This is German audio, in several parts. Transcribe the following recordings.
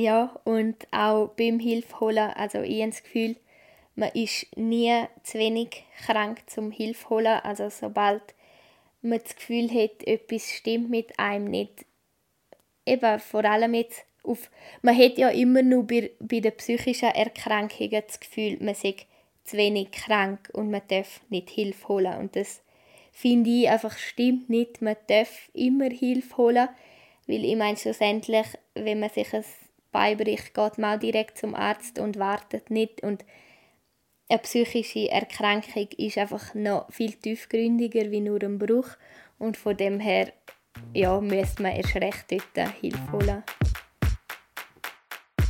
Ja, und auch beim Hilfe holen, also ich habe das Gefühl, man ist nie zu wenig krank zum Hilfe holen. Also sobald man das Gefühl hat, etwas stimmt mit einem nicht, eben vor allem jetzt auf, man hat ja immer nur bei, bei den psychischen Erkrankungen das Gefühl, man sei zu wenig krank und man darf nicht Hilfe holen. Und das finde ich einfach stimmt nicht. Man darf immer Hilfe holen, weil ich meine schlussendlich, wenn man sich ein Bein bricht, geht man auch direkt zum Arzt und wartet nicht. Und eine psychische Erkrankung ist einfach noch viel tiefgründiger wie nur ein Bruch. Und von dem her ja, müsste man erst recht dort Hilfe holen.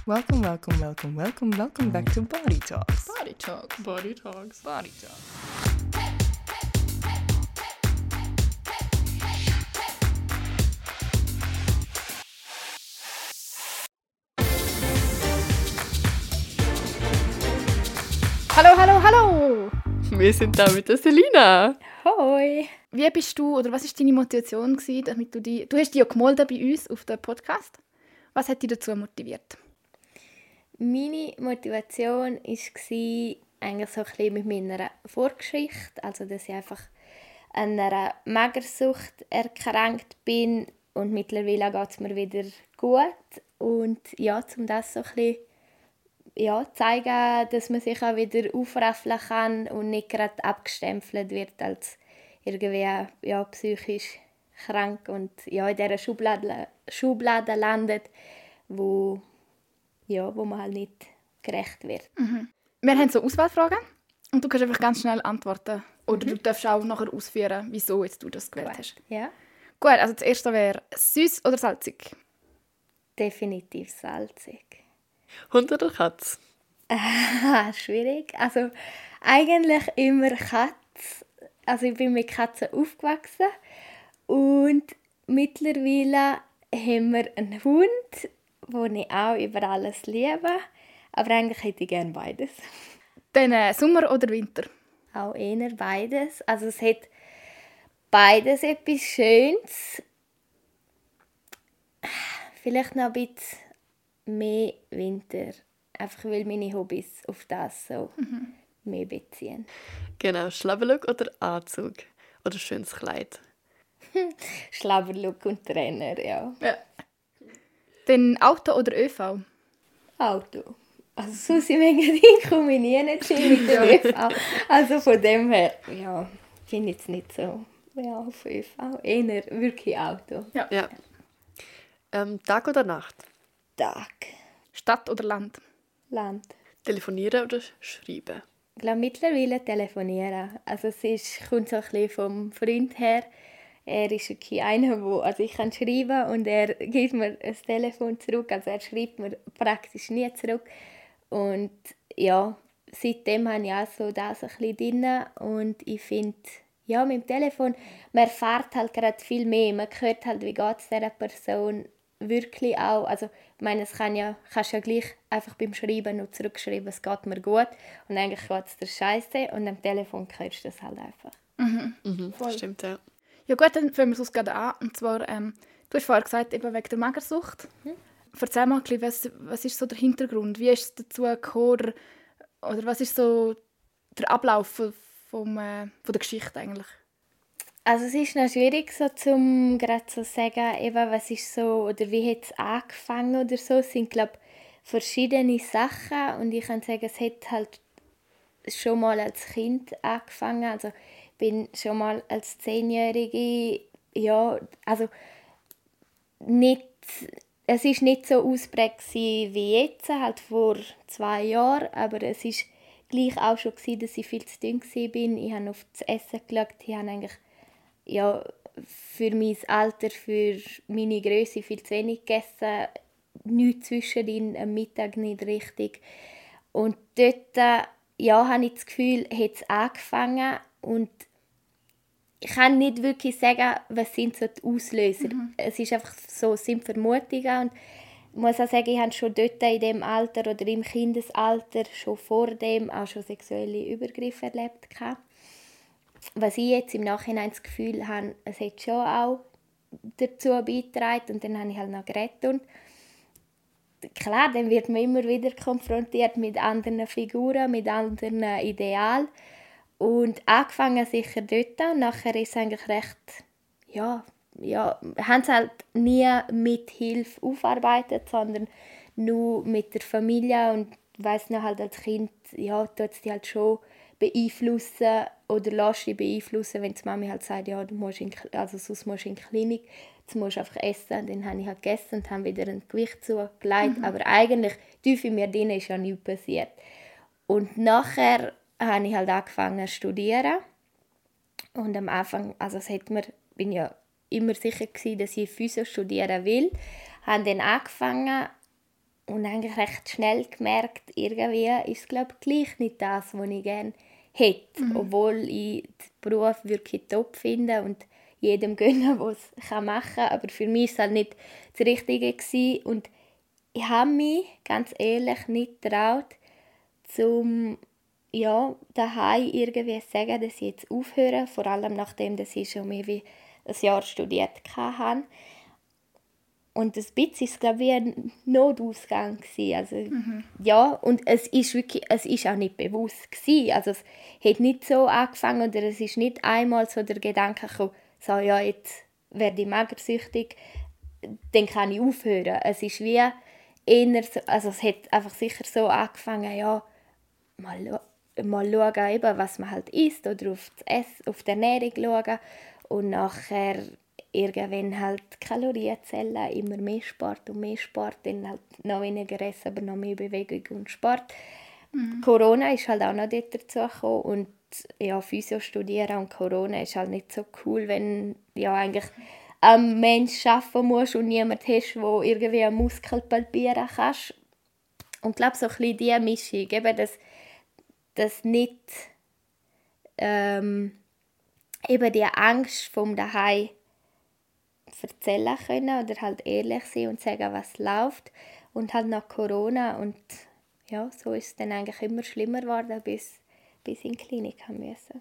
Welcome, welcome, welcome, welcome, welcome back to Body Talks. Body Talks. Body Talks. Body Talks. Hallo, hallo, hallo! Wir sind da mit der Selina. Hoi! Wie bist du, oder was war deine Motivation, gewesen, damit du die... Du hast dich ja gemeldet bei uns auf dem Podcast. Was hat dich dazu motiviert? Meine Motivation war eigentlich so ein bisschen mit meiner Vorgeschichte, also dass ich einfach an einer Magersucht erkrankt bin und mittlerweile geht es mir wieder gut und ja, um das so ein bisschen ja, zeigen, dass man sich auch wieder aufraffeln kann und nicht gerade abgestempelt wird als irgendwie ja, psychisch krank und ja, in dieser Schublade, Schublade landet, wo, ja, wo man halt nicht gerecht wird. Wir haben so Auswahlfragen und du kannst einfach ganz schnell antworten. Oder du darfst auch nachher ausführen, wieso jetzt du das gewählt hast. Ja, Gut, also das erste wäre süß oder salzig? definitiv salzig. Hund oder Katz? Schwierig. Also eigentlich immer Katz. Also ich bin mit Katzen aufgewachsen und mittlerweile haben wir einen Hund, den ich auch über alles liebe. Aber eigentlich hätte ich gerne beides. Dann äh, Sommer oder Winter? Auch eher beides. Also es hat beides etwas Schönes. Vielleicht noch ein bisschen mehr Winter. Einfach weil meine Hobbys auf das so mehr beziehen. Genau, Schlabberlook oder Anzug? Oder schönes Kleid? Schlabberlook und Trainer, ja. Ja. Dann Auto oder ÖV? Auto. Also so sind wir ich komme ich nie nicht mit dem ÖV. Also von dem her, ja, bin jetzt nicht so ja, auf ÖV. Eher wirklich Auto. Ja. Ähm, Tag oder Nacht? Tag. Stadt oder Land? Land. Telefonieren oder schreiben? Ich glaube mittlerweile telefonieren. Also es ist, kommt so ein bisschen vom Freund her. Er ist wirklich einer, wo, also ich kann schreiben und er gibt mir ein Telefon zurück. Also er schreibt mir praktisch nie zurück. Und ja, seitdem habe ich auch so das ein bisschen drin. Und ich finde, ja, mit dem Telefon, man erfährt halt gerade viel mehr. Man hört halt, wie geht es dieser Person wirklich auch. Also ich meine, es kann ja, kannst ja gleich einfach beim Schreiben noch zurückschreiben, es geht mir gut. Und eigentlich geht es dir scheiße. Und am Telefon hörst du das halt einfach. Mhm, stimmt, ja. Ja gut, dann fangen wir es gerade an. Und zwar, ähm, du hast vorher gesagt, eben wegen der Magersucht. Erzähl mal ein bisschen, was, was ist so der Hintergrund? Wie ist es dazu gekommen? Oder, oder was ist so der Ablauf von, vom, äh, von der Geschichte eigentlich? Also es ist noch schwierig, so zum gerade so sagen, eben, was ist so, oder wie hat es angefangen oder so. Es sind, glaube verschiedene Sachen und ich kann sagen, es hat halt schon mal als Kind angefangen. Also ich bin schon mal als Zehnjährige, ja, also nicht, es ist nicht so ausprägt wie jetzt, halt vor zwei Jahren, aber es ist gleich auch schon gewesen, dass ich viel zu dünn bin. Ich habe auf das Essen geschaut, ich habe eigentlich ja, für mein Alter, für meine Größe viel zu wenig gegessen, nichts zwischendrin, am Mittag nicht richtig. Und dort äh, ja, habe ich das Gefühl, hat es angefangen und ich kann nicht wirklich sagen, was sind so die Auslöser. Es ist einfach so, es sind Vermutungen und ich muss auch sagen, ich habe schon dort in dem Alter oder im Kindesalter, schon vor dem, auch schon sexuelle Übergriffe erlebt. Gehabt. Was ich jetzt im Nachhinein das Gefühl habe, es hat schon auch dazu beigetragen. Und dann habe ich halt noch geredet. Und klar, dann wird man immer wieder konfrontiert mit anderen Figuren, mit anderen Idealen. Und angefangen sicher dort und nachher ist es eigentlich recht, ja, ja, haben es halt nie mit Hilfe aufarbeitet, sondern nur mit der Familie. Und weiß noch halt als Kind, ja, tut es dich halt schon beeinflussen oder lässt dich beeinflussen, wenn die Mami halt sagt, ja, du musst in, also sonst musst du in die Klinik, jetzt musst du einfach essen. Dann habe ich halt gegessen und habe wieder ein Gewicht zugelegt. Mhm. Aber eigentlich, tief in mir drin ist ja nichts passiert. Und nachher habe ich halt angefangen zu studieren. Und am Anfang, also es hat mir, bin ja immer sicher gewesen, dass ich Physio studieren will. Habe dann angefangen und eigentlich recht schnell gemerkt, irgendwie ist es glaube ich, gleich nicht das, was ich gerne hätte. Mhm. Obwohl ich den Beruf wirklich top finde und jedem gönnen, der es machen kann. Aber für mich war es halt nicht das Richtige. Gewesen. Und ich habe mich, ganz ehrlich, nicht getraut, zum ja, daheim irgendwie sagen, dass ich jetzt aufhöre. Vor allem nachdem dass ich schon mehr wie ein Jahr studiert hatte. Und das bisschen ist glaube ich ein Notausgang Also mhm. ja und es ist wirklich es ist auch nicht bewusst gewesen. Also es hat nicht so angefangen oder es ist nicht einmal so der Gedanke gekommen, so ja jetzt werde ich magersüchtig, dann kann ich aufhören. Es ist wie eher so, also es hat einfach sicher so angefangen, ja mal mal schauen, eben, was man halt isst oder auf, das Essen, auf die Ernährung schauen und nachher irgendwann halt Kalorienzellen, immer mehr Sport und mehr Sport, dann halt noch weniger Essen, aber noch mehr Bewegung und Sport. Mhm. Corona ist halt auch noch dort dazu gekommen und ja, Physio studieren und Corona ist halt nicht so cool, wenn ja eigentlich ein Mensch arbeiten musst und niemand hast, der irgendwie einen Muskel palpieren kann. Und ich glaube, so ein bisschen diese Mischung, eben das, das nicht ähm, eben die Angst vom daheim erzählen können oder halt ehrlich sein und sagen, was läuft. Und halt nach Corona und ja, so ist es dann eigentlich immer schlimmer geworden, bis, bis in die Klinik haben müssen.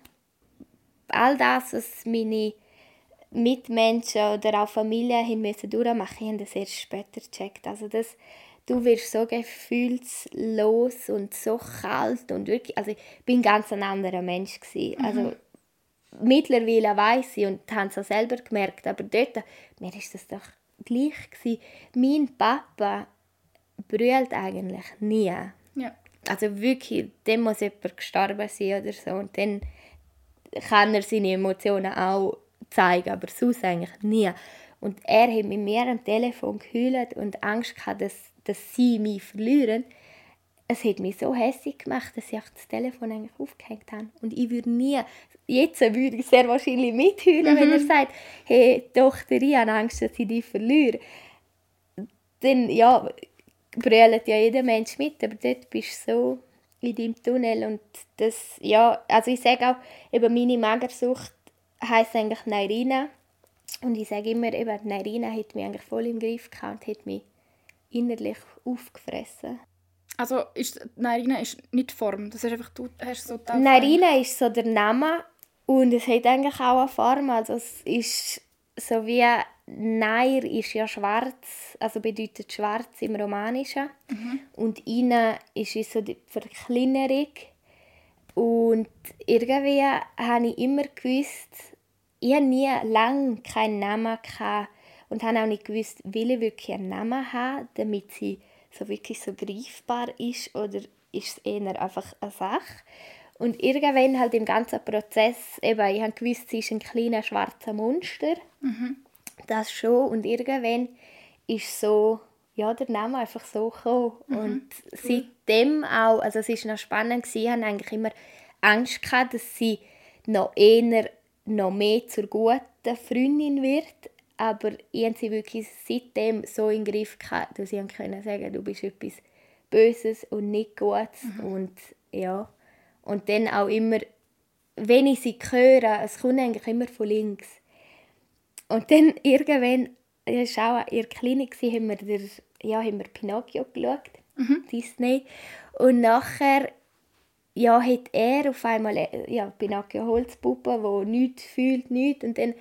All das, was meine Mitmenschen oder auch Familien hin müssen durchmachen, haben das erst später gecheckt. Also das, du wirst so gefühlslos und so kalt und wirklich, also ich bin ganz ein anderer Mensch gewesen. Also mhm mittlerweile weiß ich und habe es auch selber gemerkt, aber dort, mir ist das doch gleich gewesen. Mein Papa brüllt eigentlich nie. Ja. Also wirklich, dann muss jemand gestorben sein oder so und dann kann er seine Emotionen auch zeigen, aber sonst eigentlich nie. Und er hat mit mir am Telefon geheult und Angst gehabt, dass, dass sie mich verlieren es hat mich so hässlich gemacht, dass ich das Telefon eigentlich aufgehängt habe. Und ich würde nie, jetzt würde ich sehr wahrscheinlich mitheulen, mhm. wenn er sagt, hey Tochter, ich habe Angst, dass ich dich verliere. Dann, ja, brüllt ja jeder Mensch mit, aber dort bist du so in deinem Tunnel und das, ja, also ich sage auch, eben meine Magersucht heisst eigentlich Nairina und ich sage immer, eben, Nairina hat mich eigentlich voll im Griff gehabt und hat mich innerlich aufgefressen. Also ist Nairina ist nicht die Form, das ist einfach, du hast so Nairina ist so der Name und es hat eigentlich auch eine Form, also es ist so wie Nair ist ja schwarz, also bedeutet schwarz im Romanischen. Mhm. und Ina ist so die Verkleinerung. Und irgendwie habe ich immer gewusst, ich habe nie lange keinen Namen gehabt und habe auch nicht gewusst, will ich wirklich einen Namen haben, damit sie so wirklich so greifbar ist oder ist es eher einfach eine Sache. Und irgendwann halt im ganzen Prozess, eben, ich habe gewusst, sie ist ein kleiner schwarzer Monster. Mhm. Das schon. Und irgendwann ist so, ja, der Name einfach so gekommen. Mhm. Und seitdem auch, also es war noch spannend, ich hatte eigentlich immer Angst, gehabt, dass sie noch eher noch mehr zur guten Freundin wird, aber ich habe sie wirklich seitdem so in den Griff gehabt, dass ich können sagen du bist etwas Böses und nicht Gutes. Mhm. Und, ja. und dann auch immer, wenn ich sie höre, es kommt eigentlich immer von links. Und dann irgendwann, das war auch in der Klinik, haben wir, der, ja, haben wir Pinocchio geschaut, mhm. Disney. Und nachher ja, hat er auf einmal ja, Pinocchio Holzpuppe, die nichts fühlt, nichts. Und dann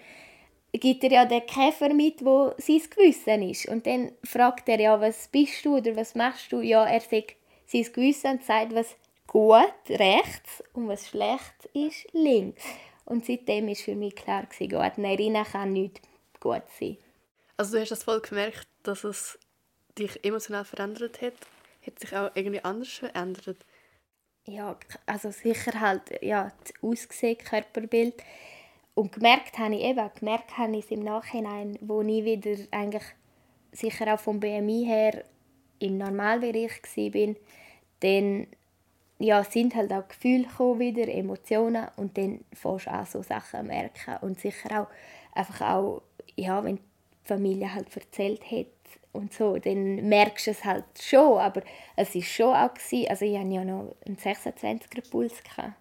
gibt er ja den Käfer mit, wo sein Gewissen ist. Und dann fragt er ja, was bist du oder was machst du? Ja, er sagt sein Gewissen und sagt, was gut rechts und was schlecht ist links. Und seitdem ist für mich klar gewesen, gut, nein, kann nicht gut sein. Also du hast das voll gemerkt, dass es dich emotional verändert hat? Hat sich auch irgendwie anders verändert? Ja, also sicher halt ja, das Aussehen, Körperbild. Und gemerkt habe ich eben, gemerkt habe ich es im Nachhinein, wo ich wieder eigentlich sicher auch vom BMI her im Normalbereich war, dann ja, sind halt auch Gefühle gekommen wieder, Emotionen und dann fängst du an, so Sachen merken und sicher auch einfach auch, ja, wenn die Familie halt erzählt hat und so, dann merkst du es halt schon, aber es war schon auch, gewesen, also ich hatte ja noch einen 26er Puls. Gehabt.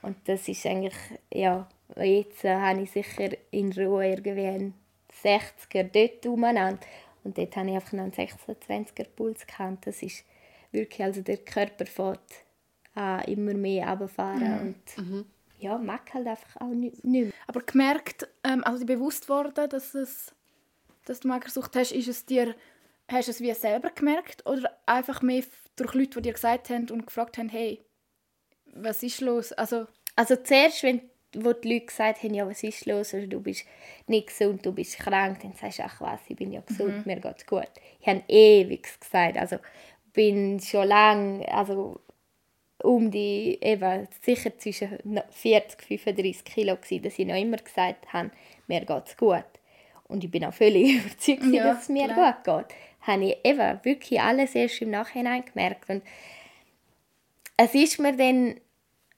Und das ist eigentlich, ja, jetzt äh, habe ich sicher in Ruhe irgendwie einen 60er dort umeinander und dort habe ich einfach noch einen 26er Puls gehabt. Das ist wirklich, also der Körper fährt an immer mehr runterfahren mhm. und mhm. ja, mag halt einfach auch nicht, mehr. Aber gemerkt, ähm, also bewusst worden, dass, es, dass du Magersucht hast, ist es dir, hast du es wie selber gemerkt oder einfach mehr durch Leute, die dir gesagt haben und gefragt haben, hey, was ist los? Also, also zuerst, wenn wo die Leute gesagt haben, ja, was ist los, also, du bist nicht gesund, du bist krank, dann sagst du, ach was, ich bin ja gesund, mhm. mir geht's gut. Ich habe ewig gesagt, also bin schon lange, also um die, eben, sicher zwischen 40 und 35 Kilo gewesen, dass ich noch immer gesagt habe, mir geht's gut. Und ich bin auch völlig überzeugt, ja, dass es mir klar. gut geht. Habe ich eben wirklich alles erst im Nachhinein gemerkt. Und es ist mir dann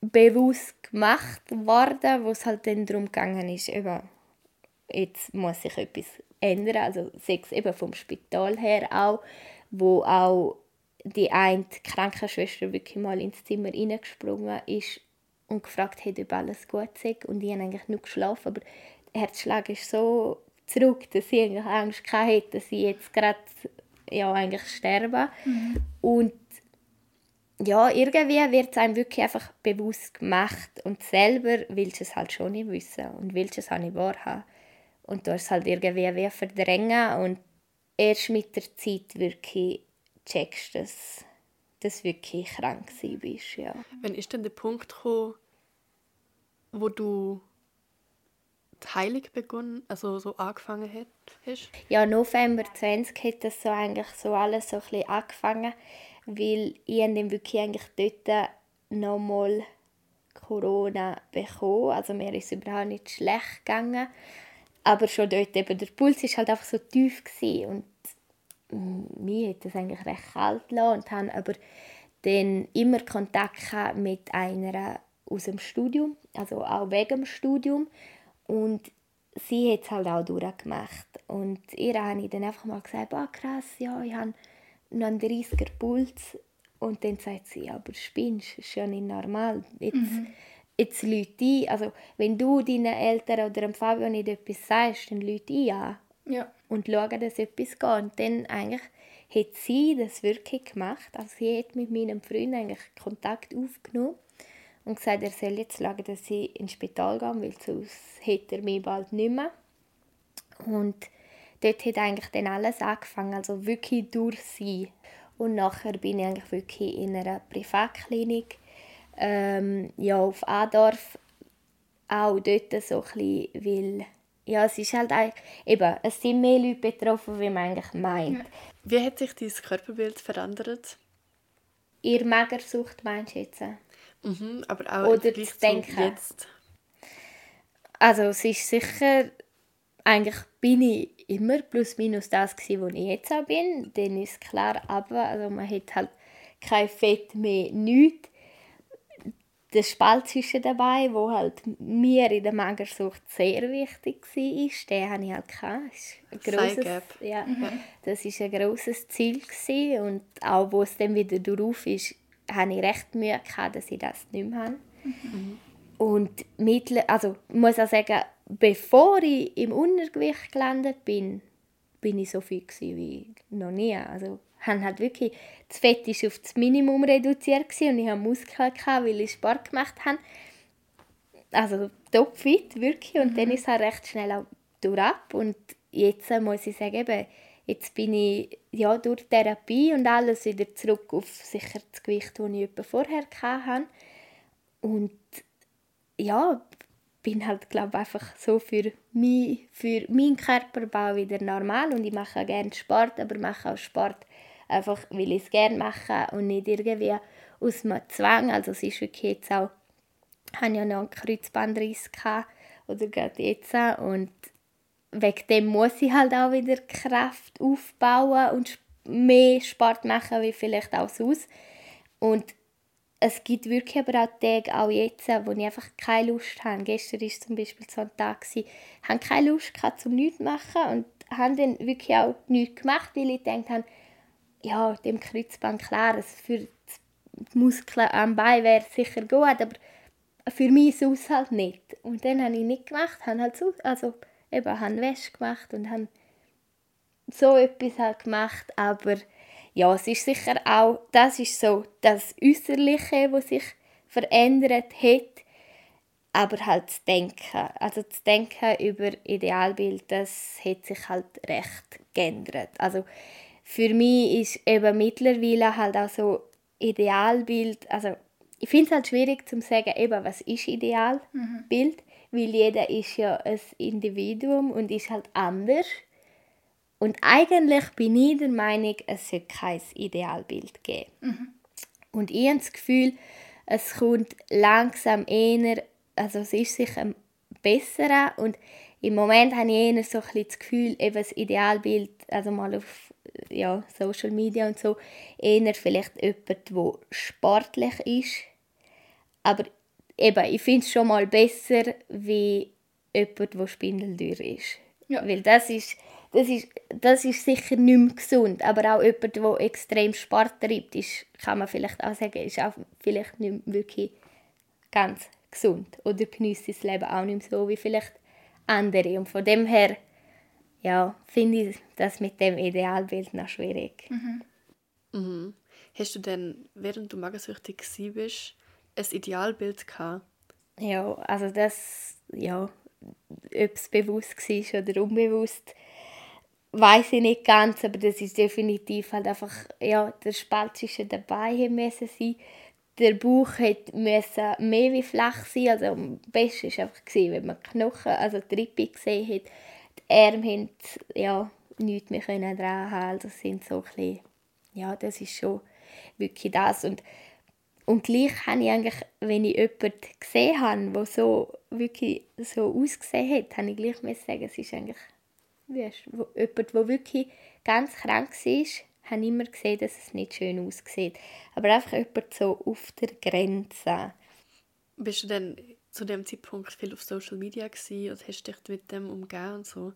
bewusst gemacht worden, wo es halt dann darum gegangen ist, eben, jetzt muss sich etwas ändern, also sechs eben vom Spital her auch, wo auch die eine Krankenschwester wirklich mal ins Zimmer reingesprungen ist und gefragt hat, ob alles gut ist. Und ich habe eigentlich nur geschlafen, aber der Herzschlag ist so zurück, dass ich eigentlich Angst hatte, dass ich jetzt gerade ja, eigentlich sterbe. Mhm. Und ja, irgendwie wird es einem wirklich einfach bewusst gemacht und selber willst du es halt schon nicht wissen und willst es auch nicht wahrhaben. Und du hast es halt irgendwie wie verdrängen und erst mit der Zeit wirklich checkst, dass du wirklich krank bist. Ja. Wann ist denn der Punkt gekommen, wo du die Heilung begonnen, also so angefangen hast? Ja, November 20 hat das so eigentlich so alles so ein bisschen angefangen, weil ich dann wirklich eigentlich dort nochmal Corona bekommen. Also mir ist es überhaupt nicht schlecht gegangen. Aber schon dort eben, der Puls war halt einfach so tief gewesen. und mir hat das eigentlich recht kalt gelassen und haben aber dann immer Kontakt mit einer aus dem Studium, also auch wegen dem Studium und sie hat es halt auch durchgemacht und ihr habe ich dann einfach mal gesagt, ah krass, ja, ich habe einen 30er Puls und dann sagt sie, aber spinnst, ist ja nicht normal, jetzt, mhm. jetzt Leute ein, also wenn du deinen Eltern oder dem Fabio nicht etwas sagst, dann Leute ein ja. und schauen, dass etwas geht. Und dann eigentlich hat sie das wirklich gemacht. Also sie hat mit meinem Freund eigentlich Kontakt aufgenommen und gesagt, er soll jetzt schauen, dass sie ins Spital gehen, weil sonst hätte er mich bald nicht mehr. Und dort hat eigentlich dann alles angefangen, also wirklich durch sie. Und nachher bin ich eigentlich wirklich in einer Privatklinik ähm, ja, auf Adorf, auch dort so ein bisschen, weil ja, es ist halt eigentlich, eben, es sind mehr Leute betroffen, wie man eigentlich meint. Wie hat sich dein Körperbild verändert? Ihr Magersucht meinst du jetzt? Mhm, aber auch Oder das Denken. Jetzt. Also es ist sicher, eigentlich bin ich immer plus minus das gewesen, wo ich jetzt auch bin. Dann ist klar, aber also man hat halt kein Fett mehr, nichts der Spalt zwischen dabei, wo halt mir in der Magersucht sehr wichtig war, den hatte ich halt gehabt. Das ist ein grosses, ja, mhm. das ist ein grosses Ziel gewesen. und auch wo es dann wieder drauf ist, hatte ich recht Mühe gehabt, dass ich das nicht mehr habe. Mhm. Und mittel, also ich muss auch sagen, bevor ich im Untergewicht gelandet bin, bin ich so viel wie noch nie. Also haben halt wirklich, das Fett war auf das Minimum reduziert und ich hatte Muskeln, weil ich Sport gemacht habe. Also topfit, wirklich. Und mhm. dann ist es halt recht schnell auch durch ab und jetzt muss ich sagen, eben, jetzt bin ich ja, durch Therapie und alles wieder zurück auf sicher das Gewicht, das ich vorher hatte. Und ja, bin halt glaube einfach so für, mich, für meinen Körperbau wieder normal und ich mache gerne Sport, aber mache auch Sport einfach, weil ich es gerne mache und nicht irgendwie aus einem Zwang. Also es ist wirklich jetzt auch, ich hatte ja noch einen Kreuzbandriss gehabt, oder gerade jetzt und wegen dem muss ich halt auch wieder Kraft aufbauen und mehr Sport machen wie vielleicht auch sonst. Und es gibt wirklich aber auch Tage, auch jetzt, wo ich einfach keine Lust habe. Gestern war zum Beispiel so ein Tag, ich hatte keine Lust gehabt, zum nichts zu machen und habe dann wirklich auch nichts gemacht, weil ich gedacht habe, ja, dem Kreuzband, klar, es für die Muskeln am Bein wäre sicher gut, aber für mich sonst halt nicht. Und dann habe ich nicht gemacht, habe halt so, also eben, habe Wäsche gemacht und habe so etwas halt gemacht, aber ja, es ist sicher auch, das ist so das Äußerliche, was sich verändert hat, aber halt das Denken, also das Denken über Idealbild, das hat sich halt recht geändert. Also für mich ist eben mittlerweile halt auch so Idealbild, also ich finde es halt schwierig zu sagen, eben, was ist Idealbild, mhm. weil jeder ist ja ein Individuum und ist halt anders. Und eigentlich bin ich der Meinung, es sollte kein Idealbild geben. Mhm. Und ich habe das Gefühl, es kommt langsam eher, also es ist sicher ein besserer und im Moment habe ich eher so ein das Gefühl, eben das Idealbild, also mal auf ja, Social Media und so, eher vielleicht jemand, der sportlich ist. Aber eben, ich finde es schon mal besser, wie jemand, der spindeldürr ist. Ja. Weil das ist, das, ist, das ist sicher nicht mehr gesund. Aber auch jemand, der extrem Sport treibt, ist, kann man vielleicht auch sagen, ist auch vielleicht nicht wirklich ganz gesund. Oder genießt das Leben auch nicht mehr so wie vielleicht andere. Und von dem her ja, finde ich das mit dem Idealbild noch schwierig. Mhm. Mhm. Hast du denn, während du magersüchtig warst, ein Idealbild gehabt? Ja, also das, ja, ob es bewusst war oder unbewusst, weiß ich nicht ganz, aber das ist definitiv halt einfach, ja, der Spalt zwischen den Beinen müssen sein. Der Bauch musste mehr wie flach sein, also am besten war einfach, wenn man Knochen, also die Rippe gesehen hat, Arme haben ja, nichts mehr können dran haben. Das sind so ein ja, das ist schon wirklich das. Und, und gleich habe ich eigentlich, wenn ich jemanden gesehen habe, der so wirklich so ausgesehen hat, habe ich gleich sagen, es ist eigentlich wo, jemand, der wirklich ganz krank war, habe immer gesehen, dass es nicht schön aussieht. Aber einfach jemand so auf der Grenze. Bist du denn zu dem Zeitpunkt viel auf Social Media gewesen und hast dich mit dem umgeben und so?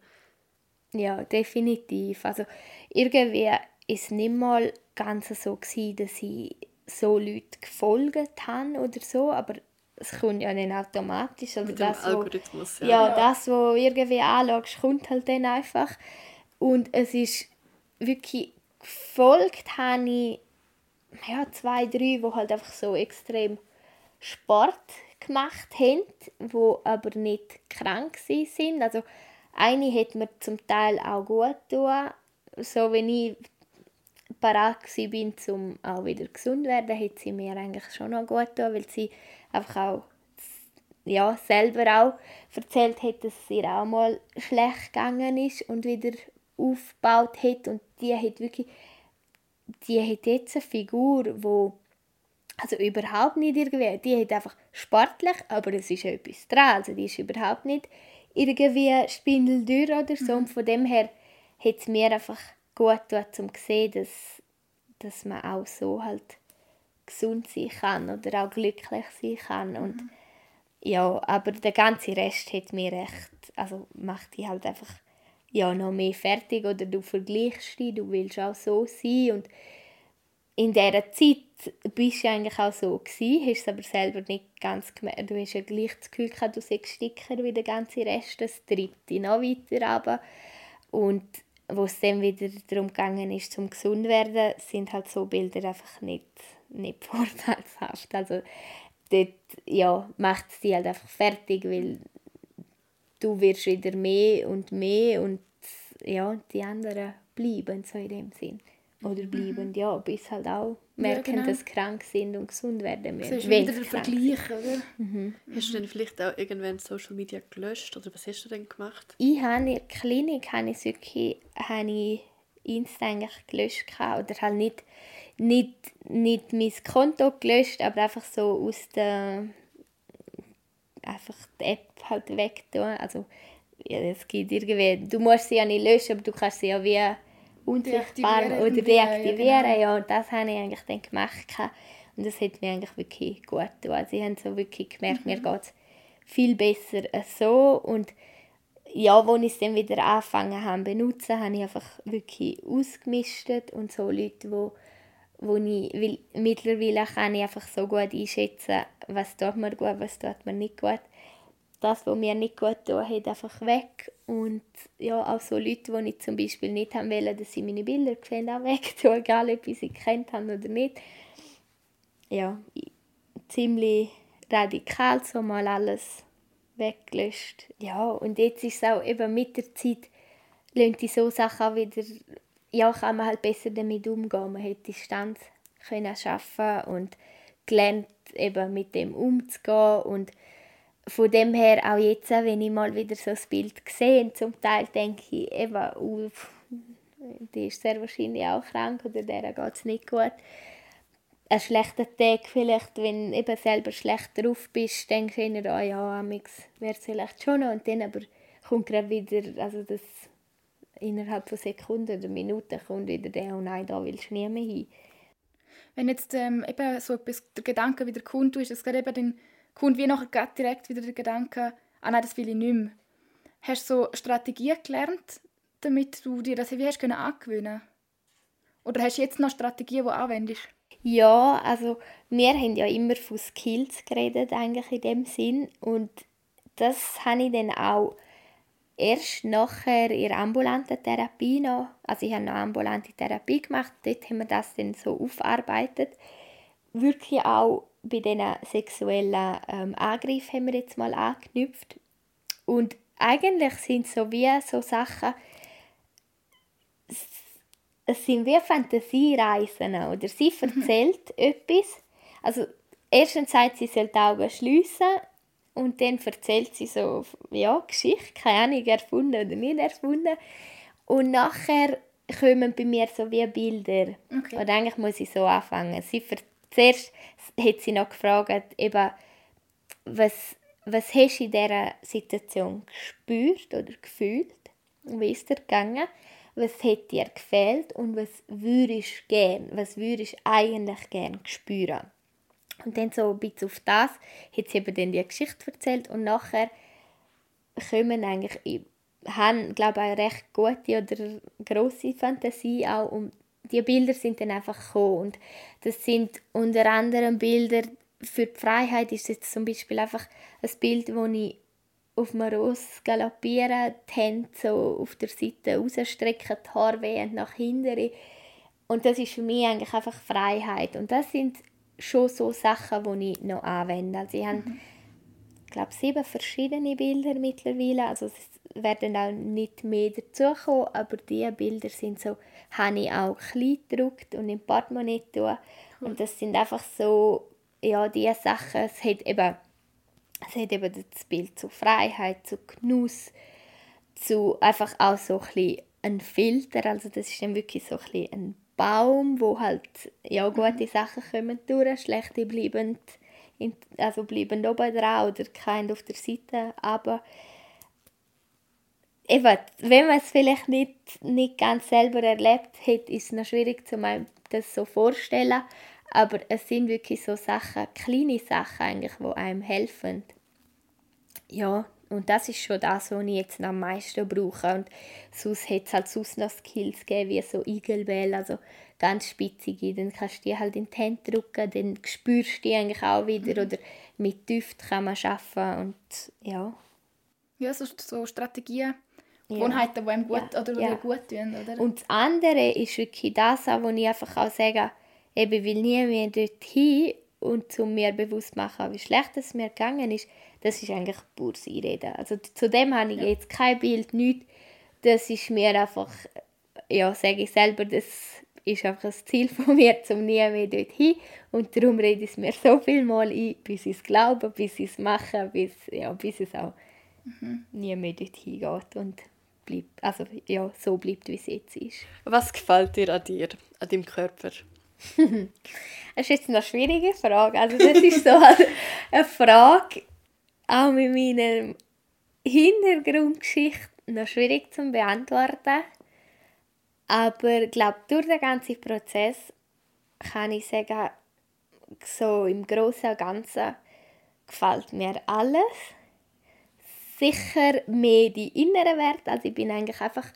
Ja, definitiv. Also irgendwie war es nicht mal ganz so gewesen, dass ich so Leute gefolgt habe oder so, aber es kommt ja nicht automatisch. Also mit das, Algorithmus, ja. Ja, das, was irgendwie anschaust, kommt halt dann einfach. Und es ist wirklich gefolgt habe ich ja, zwei, drei, die halt einfach so extrem Sport gemacht haben, die aber nicht krank sind. Also eine hat mir zum Teil auch gut getan. So wenn ich parat bin, um auch wieder gesund zu werden, hat sie mir eigentlich schon noch gut getan, weil sie einfach auch ja, selber auch erzählt hat, dass es ihr auch mal schlecht gegangen ist und wieder aufgebaut hat. Und die hat wirklich, die hat jetzt eine Figur, die also überhaupt nicht irgendwie, die hat einfach sportlich, aber es ist etwas dran, also die ist überhaupt nicht irgendwie spindeldürr oder so mhm. und von dem her hat es mir einfach gut getan, um zu sehen, dass, dass man auch so halt gesund sein kann oder auch glücklich sein kann und mhm. ja, aber der ganze Rest hat mir recht, also macht die halt einfach ja, noch mehr fertig oder du vergleichst dich, du willst auch so sein und in dieser Zeit bist du eigentlich auch so gewesen, hast es aber selber nicht ganz gemerkt. Du hast ja gleich das Gefühl gehabt, du seist dicker wie der ganze Rest, das treibt dich noch weiter runter. Und wo es dann wieder darum gegangen ist, zum gesund werden, sind halt so Bilder einfach nicht, nicht vorteilhaft. Also dort ja, macht es dich halt einfach fertig, weil du wirst wieder mehr und mehr und ja, die anderen bleiben so in dem Sinn. Oder bleiben, ja, bis halt auch merken, genau. dass sie krank sind und gesund werden Das müssen. ist wenn wieder der Vergleich, oder? Hast du denn vielleicht auch irgendwann Social Media gelöscht oder was hast du denn gemacht? ich habe in der Klinik habe ich wirklich habe ich Insta eigentlich gelöscht oder halt nicht, nicht, nicht mein Konto gelöscht, aber einfach so aus der einfach die App halt weg tun. Also ja, es gibt irgendwie, du musst sie ja nicht löschen, aber du kannst sie ja wie unsichtbar Deaktivieren oder irgendwie, ja, deaktivieren. genau. Ja, und das habe ich eigentlich dann gemacht. Und das hat mir eigentlich wirklich gut getan. Also ich habe so wirklich gemerkt, mir geht es viel besser so. Und ja, als ich es dann wieder angefangen habe zu benutzen, habe ich einfach wirklich ausgemistet und so Leute, wo, wo ich, weil mittlerweile kann ich einfach so gut einschätzen, was tut mir gut, was tut mir nicht gut. Das, was mir nicht gut tut, hat einfach weg. Und ja, auch so Leute, die ich zum Beispiel nicht haben wollen, dass sie meine Bilder sehen, auch weg tun, egal ob ich sie gekannt habe oder nicht. Ja, ich- ziemlich radikal so mal alles weggelöscht. Ja, und jetzt ist es auch eben mit der Zeit, lernt ich so Sachen auch wieder, ja, kann man halt besser damit umgehen. Man hat Distanz können schaffen und gelernt eben mit dem umzugehen und von dem her auch jetzt, wenn ich mal wieder so ein Bild sehe, zum Teil denke ich eben, uh, die ist sehr wahrscheinlich auch krank oder der geht es nicht gut ein schlechter Tag vielleicht, wenn du eben selber schlecht drauf bist, denkst du eher, oh ja, amix wäre es vielleicht schon noch. Und dann aber kommt gerade wieder, also das innerhalb von Sekunden oder Minuten kommt wieder der, oh nein, da willst du nie mehr hin. Wenn jetzt ähm, eben so etwas, der Gedanke wieder kommt, ist es gerade eben dann kommt wie nachher direkt wieder der Gedanke, ah nein, das will ich nicht mehr. Hast du so Strategien gelernt, damit du dir das wie hast können angewöhnen Oder hast du jetzt noch Strategien, die du anwendest? Ja, also wir haben ja immer von Skills geredet, eigentlich in dem Sinn. Und das habe ich dann auch erst nachher in der ambulanten Therapie noch, also ich habe noch ambulante Therapie gemacht, dort haben wir das dann so aufgearbeitet. Wirklich auch bei diesen sexuellen ähm, Angriffen haben wir jetzt mal angeknüpft. Und eigentlich sind so wie so Sachen, es sind wie Fantasiereisen. Oder sie erzählt etwas. Also, erstens sagt sie, sie soll die Augen schliessen. Und dann erzählt sie so, ja, Geschichte, keine Ahnung, erfunden oder nicht erfunden. Und nachher kommen bei mir so wie Bilder. Okay. Oder eigentlich muss ich so anfangen. Sie ver- Zuerst hat sie noch gefragt, eben, was, was hast du in dieser Situation gespürt oder gefühlt? Wie ist dir gegangen? Was hat dir gefehlt und was würdest du gern, was würdest eigentlich gern spüren? Und dann so ein bisschen auf das hat sie eben dann die Geschichte erzählt und nachher kommen eigentlich, ich habe glaube ich eine recht gute oder grosse Fantasie auch und die Bilder sind dann einfach gekommen und das sind unter anderem Bilder für die Freiheit ist jetzt zum Beispiel einfach ein Bild, wo ich auf einem Ross galoppiere, die Hände so auf der Seite rausstrecken, die Haare wehen nach hinten. Und das ist für mich eigentlich einfach Freiheit. Und das sind schon so Sachen, die ich noch anwende. Also ich habe, ich glaube, sieben verschiedene Bilder mittlerweile. Also es werden auch nicht mehr dazukommen, aber diese Bilder sind so, habe ich auch klein gedruckt und im Portemonnaie tun. Und das sind einfach so, ja, diese Sachen, es hat eben es hat eben das Bild zu Freiheit, zu Genuss, zu einfach auch so ein bisschen ein Filter. Also das ist dann wirklich so ein bisschen ein Baum, wo halt ja, gute Sachen kommen durch, schlechte bleiben, in, also bleiben oben drauf oder kein auf der Seite. Aber eben, wenn man es vielleicht nicht, nicht ganz selber erlebt hat, ist es noch schwierig, zu das so vorzustellen. Aber es sind wirklich so Sachen, kleine Sachen eigentlich, die einem helfen. Ja, und das ist schon das, was ich jetzt am meisten brauche. Und sonst hat es halt sonst noch Skills gegeben, wie so Igelbell, also ganz spitzige. Dann kannst du die halt in die Hände drücken, dann spürst du die eigentlich auch wieder. Oder mit Düft kann man arbeiten und ja. Ja, so, so Strategien, Ja. Gewohnheiten, die einem gut Ja, oder ja. gut tun, oder? Und das andere ist wirklich das, wo ich einfach auch sage, eben, ich will nie mehr dorthin, und zu mir bewusst machen, wie schlecht es mir gegangen ist, das ist eigentlich pures Einreden. Also zu dem habe ich jetzt kein Bild, nichts. Das ist mir einfach, ja, sage ich selber, das ist einfach ein Ziel von mir, zum nie mehr dorthin. Und darum rede ich es mir so viel mal ein, bis ich es glaube, bis ich es mache, bis, ja, bis es auch mhm. nie mehr dorthin geht und bleibt, also ja, so bleibt, wie es jetzt ist. Was gefällt dir an dir, an deinem Körper? das ist jetzt eine schwierige Frage. Also das ist so eine Frage, auch mit meiner Hintergrundgeschichte noch schwierig zu beantworten. Aber ich glaube, durch den ganzen Prozess kann ich sagen, so im Großen und Ganzen gefällt mir alles. Sicher mehr die inneren Werte. Also ich bin eigentlich einfach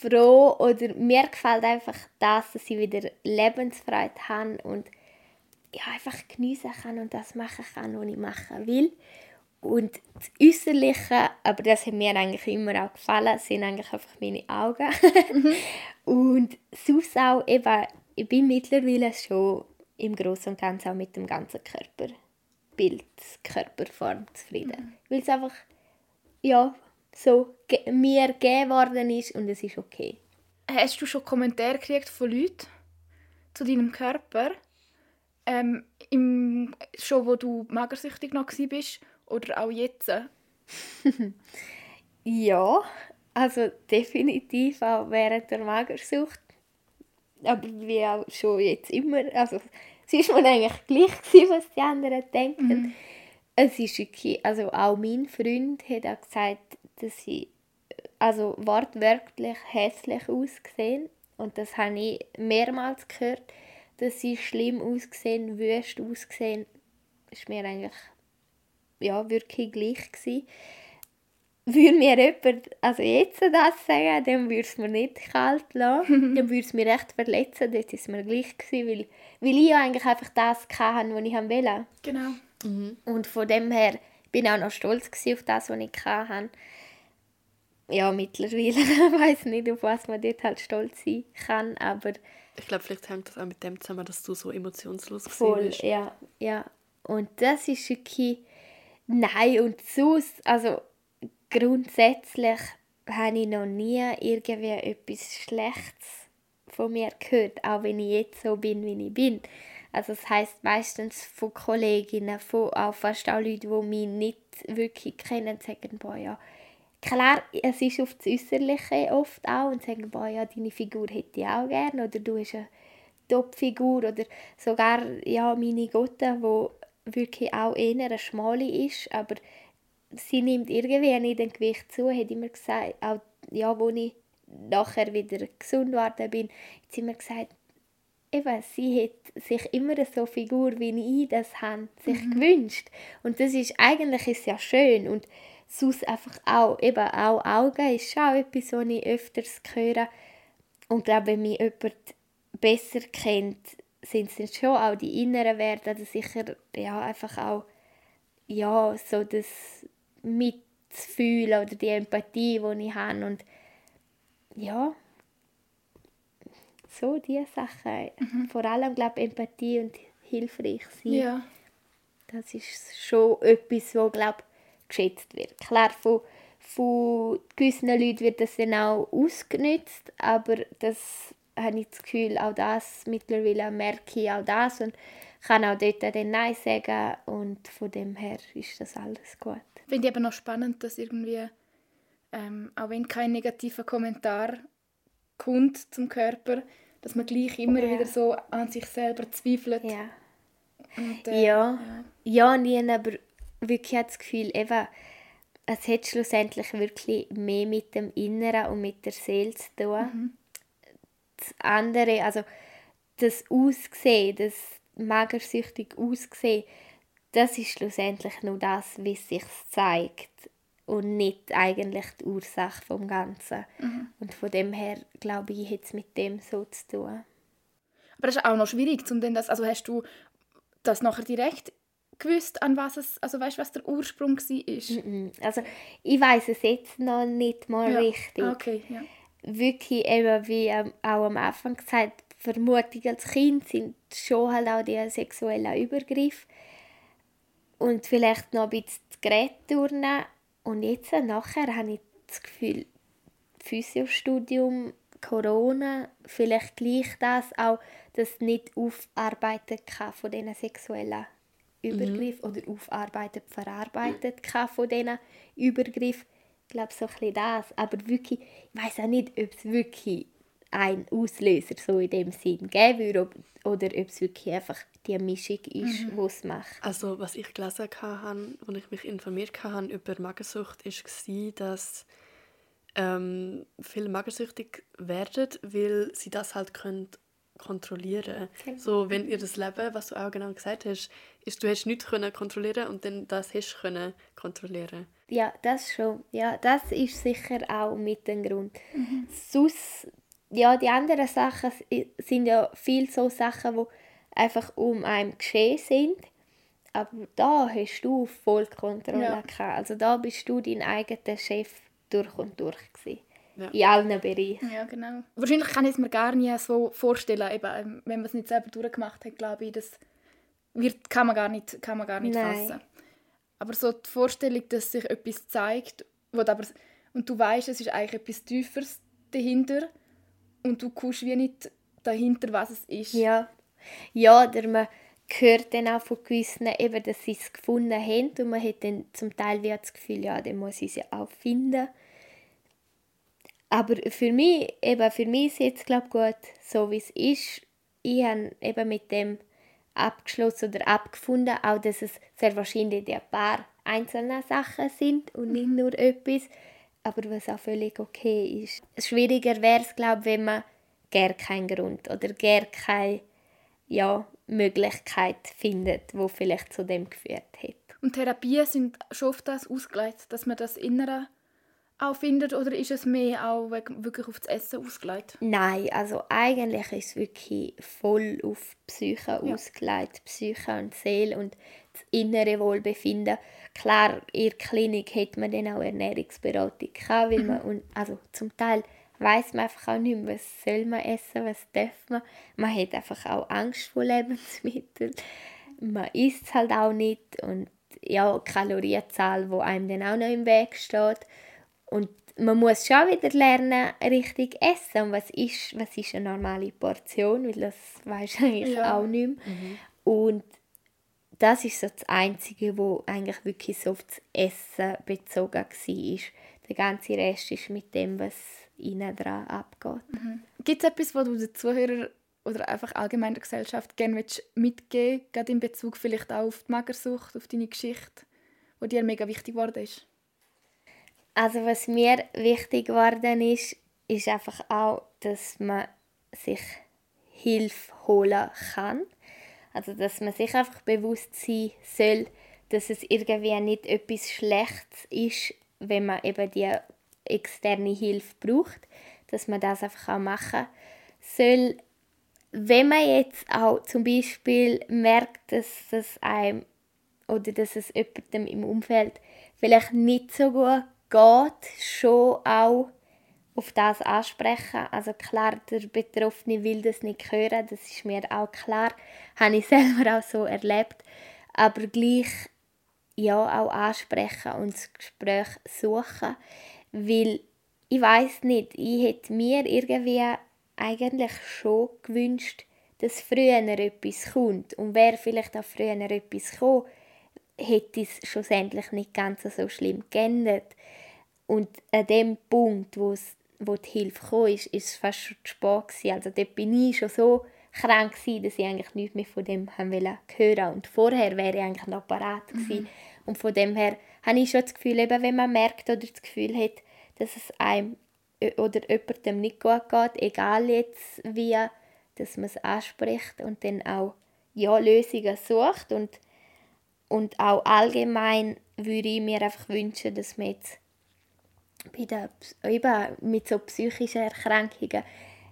froh oder mir gefällt einfach das, dass ich wieder Lebensfreude habe und ja, einfach geniessen kann und das machen kann, was ich machen will. Und das Äußerliche, aber das hat mir eigentlich immer auch gefallen, sind eigentlich einfach meine Augen. Mhm. und sonst auch eben, ich bin mittlerweile schon im Großen und Ganzen auch mit dem ganzen Körperbild, Körperform zufrieden. Mhm. Weil es einfach, ja, so mir gegeben worden ist und es ist okay. Hast du schon Kommentare gekriegt von Leuten zu deinem Körper? Ähm, im, schon wo du magersüchtig noch bist oder auch jetzt? ja, also definitiv auch während der Magersucht. Aber wie auch schon jetzt immer. Also es war mir eigentlich gleich, gewesen, was die anderen denken. Mhm. Es ist wirklich, also auch mein Freund hat auch gesagt, dass ich also wortwörtlich hässlich ausgesehen und das habe ich mehrmals gehört, dass sie schlimm ausgesehen, wüst ausgesehen, ist mir eigentlich ja, wirklich gleich gewesen. Würde mir jemand also jetzt das sagen, dann würde es mir nicht kalt lassen. dann würde es mich recht verletzen. Das war es mir gleich, gewesen, weil, weil ich ja eigentlich einfach das hatte, was ich wollte. Genau. Mhm. Und von dem her bin ich auch noch stolz auf das, was ich hatte. Ja, mittlerweile weiß ich nicht, auf was man dort halt stolz sein kann, aber... Ich glaube, vielleicht hängt das auch mit dem zusammen, dass du so emotionslos voll, bist. ja, ja. Und das ist wirklich Nein, und sonst, also grundsätzlich habe ich noch nie irgendwie etwas Schlechtes von mir gehört, auch wenn ich jetzt so bin, wie ich bin. Also das heißt meistens von Kolleginnen, von auch fast auch Leuten, die mich nicht wirklich kennen, sagen, boah, ja, klar, es ist auf das Äußerliche oft auch und sagen, boah, ja, deine Figur hätte ich auch gerne oder du hast eine Top-Figur oder sogar, ja, meine Gotte, die wirklich auch eher eine schmale ist, aber sie nimmt irgendwie nicht den Gewicht zu, hat immer gesagt, auch ja, wo ich nachher wieder gesund geworden bin, hat sie immer gesagt, eben, sie hat sich immer so Figur wie ich das habe, sich mhm. gewünscht. Und das ist, eigentlich ist ja schön und sonst einfach auch, eben auch Augen ist schon etwas, was ich öfters höre. Und glaube, wenn mich jemand besser kennt, sind es schon auch die inneren Werte, also sicher ja, einfach auch ja, so das Mitfühlen oder die Empathie, die ich habe und ja, so diese Sachen. Mhm. Vor allem, glaube ich, Empathie und hilfreich sein. Ja. Das ist schon etwas, was, glaube geschätzt wird. Klar, von, von gewissen Leuten wird das dann auch ausgenutzt, aber das habe ich das Gefühl, auch das mittlerweile merke ich auch das und kann auch dort dann Nein sagen und von dem her ist das alles gut. Ich finde eben noch spannend, dass irgendwie, ähm, auch wenn kein negativer Kommentar kommt zum Körper, dass man gleich immer ja. wieder so an sich selber zweifelt. Ja. Und, äh, ja. ja. Ja, ich habe aber wirklich das Gefühl, eben, es hat schlussendlich wirklich mehr mit dem Inneren und mit der Seele zu tun. Mhm das andere, also das Aussehen, das magersüchtig Aussehen, das ist schlussendlich nur das, wie es sich zeigt und nicht eigentlich die Ursache vom Ganzen. Mhm. Und von dem her glaube ich, hat es mit dem so zu tun. Aber das ist auch noch schwierig, um denn das, also hast du das nachher direkt gewusst, an was es, also weißt, was der Ursprung war? Also ich weiß es jetzt noch nicht mal ja. richtig. Okay, ja wirklich eben, wie auch am Anfang gesagt, Vermutung als Kind sind schon halt auch die sexuellen Übergriffe und vielleicht noch ein bisschen das Gerät turnen. Und jetzt nachher habe ich das Gefühl, Physiostudium, Corona, vielleicht gleich das auch, das nicht aufarbeitet kann von diesen sexuellen Übergriffen mhm. oder aufarbeitet, verarbeitet von diesen Übergriffen. Ich glaube, so ein bisschen das. Aber wirklich, ich weiß auch nicht, ob es wirklich einen Auslöser so in dem Sinn geben würde oder ob es wirklich einfach die Mischung ist, mhm. die es macht. Also was ich gelesen habe, als ich mich informiert habe über Magersucht, war, dass ähm, viele magersüchtig werden, weil sie das halt können kontrollieren können. So, wenn ihr das Leben, was du auch genau gesagt hast, ist, du hast nichts können kontrollieren und dann das hast können kontrollieren. Ja, das schon. Ja, das ist sicher auch mit dem Grund. Mhm. Sonst, ja, die anderen Sachen sind ja viel so Sachen, die einfach um einem geschehen sind. Aber da hast du voll Kontrolle ja. gehabt. Also da bist du dein eigener Chef durch und durch gewesen. Ja. In allen Bereichen. Ja, genau. Wahrscheinlich kann ich es mir gar nicht so vorstellen, eben, ähm, wenn man es nicht selber durchgemacht hat, glaube ich, das wird, kann man gar nicht, kann man gar nicht fassen. Aber so die Vorstellung, dass sich etwas zeigt, wo aber, und du weißt, es ist eigentlich etwas Tieferes dahinter und du kommst wie nicht dahinter, was es ist. Ja, ja oder man hört dann auch von gewissen, eben, dass sie es gefunden haben und man hat dann zum Teil wie das Gefühl, ja, dann muss ich sie auch finden. Aber für mich, eben für mich ist es jetzt glaube gut, so wie es ist. Ich habe eben mit dem abgeschlossen oder abgefunden, auch dass es sehr wahrscheinlich ein paar einzelne Sachen sind und nicht nur etwas, aber was auch völlig okay ist. Schwieriger wäre es, glaube wenn man gar keinen Grund oder gar keine ja, Möglichkeit findet, wo vielleicht zu dem geführt hat. Und Therapien sind schon oft das ausgelegt, dass man das Innere auch findet oder ist es mehr auch wirklich auf das Essen ausgelegt? Nein, also eigentlich ist es wirklich voll auf Psyche ja. ausgelegt, Psyche und Seele und das innere Wohlbefinden. Klar, in der Klinik hat man dann auch Ernährungsberatung gehabt, weil mhm. man, also zum Teil weiß man einfach auch nicht mehr, was soll man essen, was darf man. Man hat einfach auch Angst vor Lebensmitteln. Man isst halt auch nicht und ja, Kalorienzahl, wo einem dann auch noch im Weg steht. Und man muss schon wieder lernen, richtig essen. Und was ist, was ist eine normale Portion? Weil das weiß eigentlich ja. auch nicht mehr. Mhm. Und das ist so das Einzige, wo eigentlich wirklich so auf das Essen bezogen war. Der ganze Rest ist mit dem, was innen dran abgeht. Mhm. Gibt es etwas, was du den Zuhörern oder einfach allgemein der Gesellschaft gerne mitgeben gerade in Bezug vielleicht auch auf die Magersucht, auf deine Geschichte, die dir mega wichtig geworden ist? Also was mir wichtig geworden ist, ist einfach auch, dass man sich Hilfe holen kann. Also dass man sich einfach bewusst sein soll, dass es irgendwie nicht etwas Schlechtes ist, wenn man eben die externe Hilfe braucht, dass man das einfach auch machen soll. Wenn man jetzt auch zum Beispiel merkt, dass es einem oder dass es jemandem im Umfeld vielleicht nicht so gut geht, schon auch auf das ansprechen. Also klar, der Betroffene will das nicht hören, das ist mir auch klar. Habe ich selber auch so erlebt. Aber gleich ja auch ansprechen und das Gespräch suchen, weil ich weiß nicht, ich hätte mir irgendwie eigentlich schon gewünscht, dass früher etwas kommt und wäre vielleicht auch früher etwas gekommen, hätte es schlussendlich nicht ganz so schlimm geändert. Und an dem Punkt, wo, es, wo die Hilfe kam, ist, ist es fast schon zu spät gewesen. Also dort bin ich schon so krank gewesen, dass ich eigentlich nichts mehr von dem hören wollte. Und vorher wäre ich eigentlich noch parat gewesen. Mhm. Und von dem her habe ich schon das Gefühl, eben, wenn man merkt oder das Gefühl hat, dass es einem oder jemandem nicht gut geht, egal jetzt wie, dass man es anspricht und dann auch ja, Lösungen sucht. Und, und auch allgemein würde ich mir einfach wünschen, dass man jetzt bei der, eben mit so psychischen Erkrankungen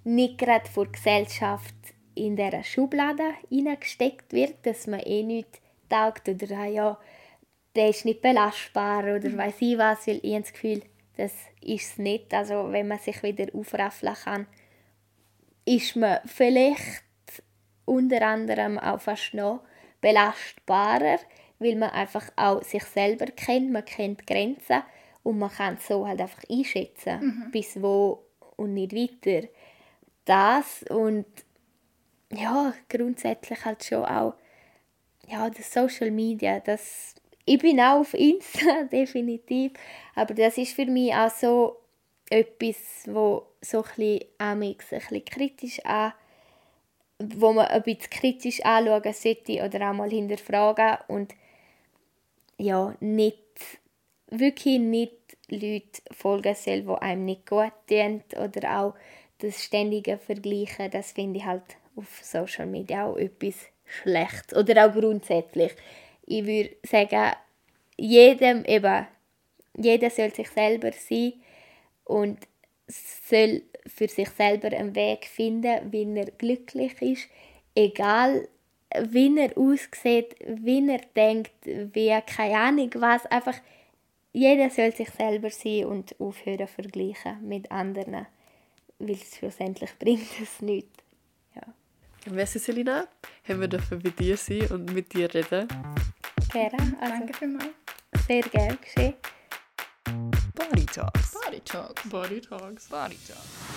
nicht gerade vor Gesellschaft in dieser Schublade hineingesteckt wird, dass man eh nicht taugt oder ah ja, der ist nicht belastbar oder mhm. weiß ich was, weil ich das Gefühl, das ist es nicht. Also wenn man sich wieder aufraffeln kann, ist man vielleicht unter anderem auch fast noch belastbarer, weil man einfach auch sich selber kennt, man kennt Grenzen und man kann es so halt einfach einschätzen, mhm. bis wo und nicht weiter. Das und ja, grundsätzlich halt schon auch ja, das Social Media, das ich bin auch auf Insta, definitiv, aber das ist für mich auch so etwas, wo so ein bisschen, ein kritisch an wo man ein bisschen kritisch anschauen sollte oder auch mal hinterfragen und ja, nicht, wirklich nicht Leute folgen soll, die einem nicht gut tun oder auch das ständige Vergleichen, das finde ich halt auf Social Media auch etwas schlecht oder auch grundsätzlich. Ich würde sagen, jedem eben, jeder soll sich selber sein und soll für sich selber einen Weg finden, wie er glücklich ist, egal wie er aussieht, wie er denkt, wie keine Ahnung was, einfach jeder soll sich selber sein und aufhören zu vergleichen mit anderen, weil es schlussendlich bringt es nichts. Ja. Merci Selina, haben wir dürfen bei dir sein und mit dir reden. Gerne, also Danke vielmals. Sehr gerne geschehen. Body Talks. Body Talks. Body Talks. Body Talks.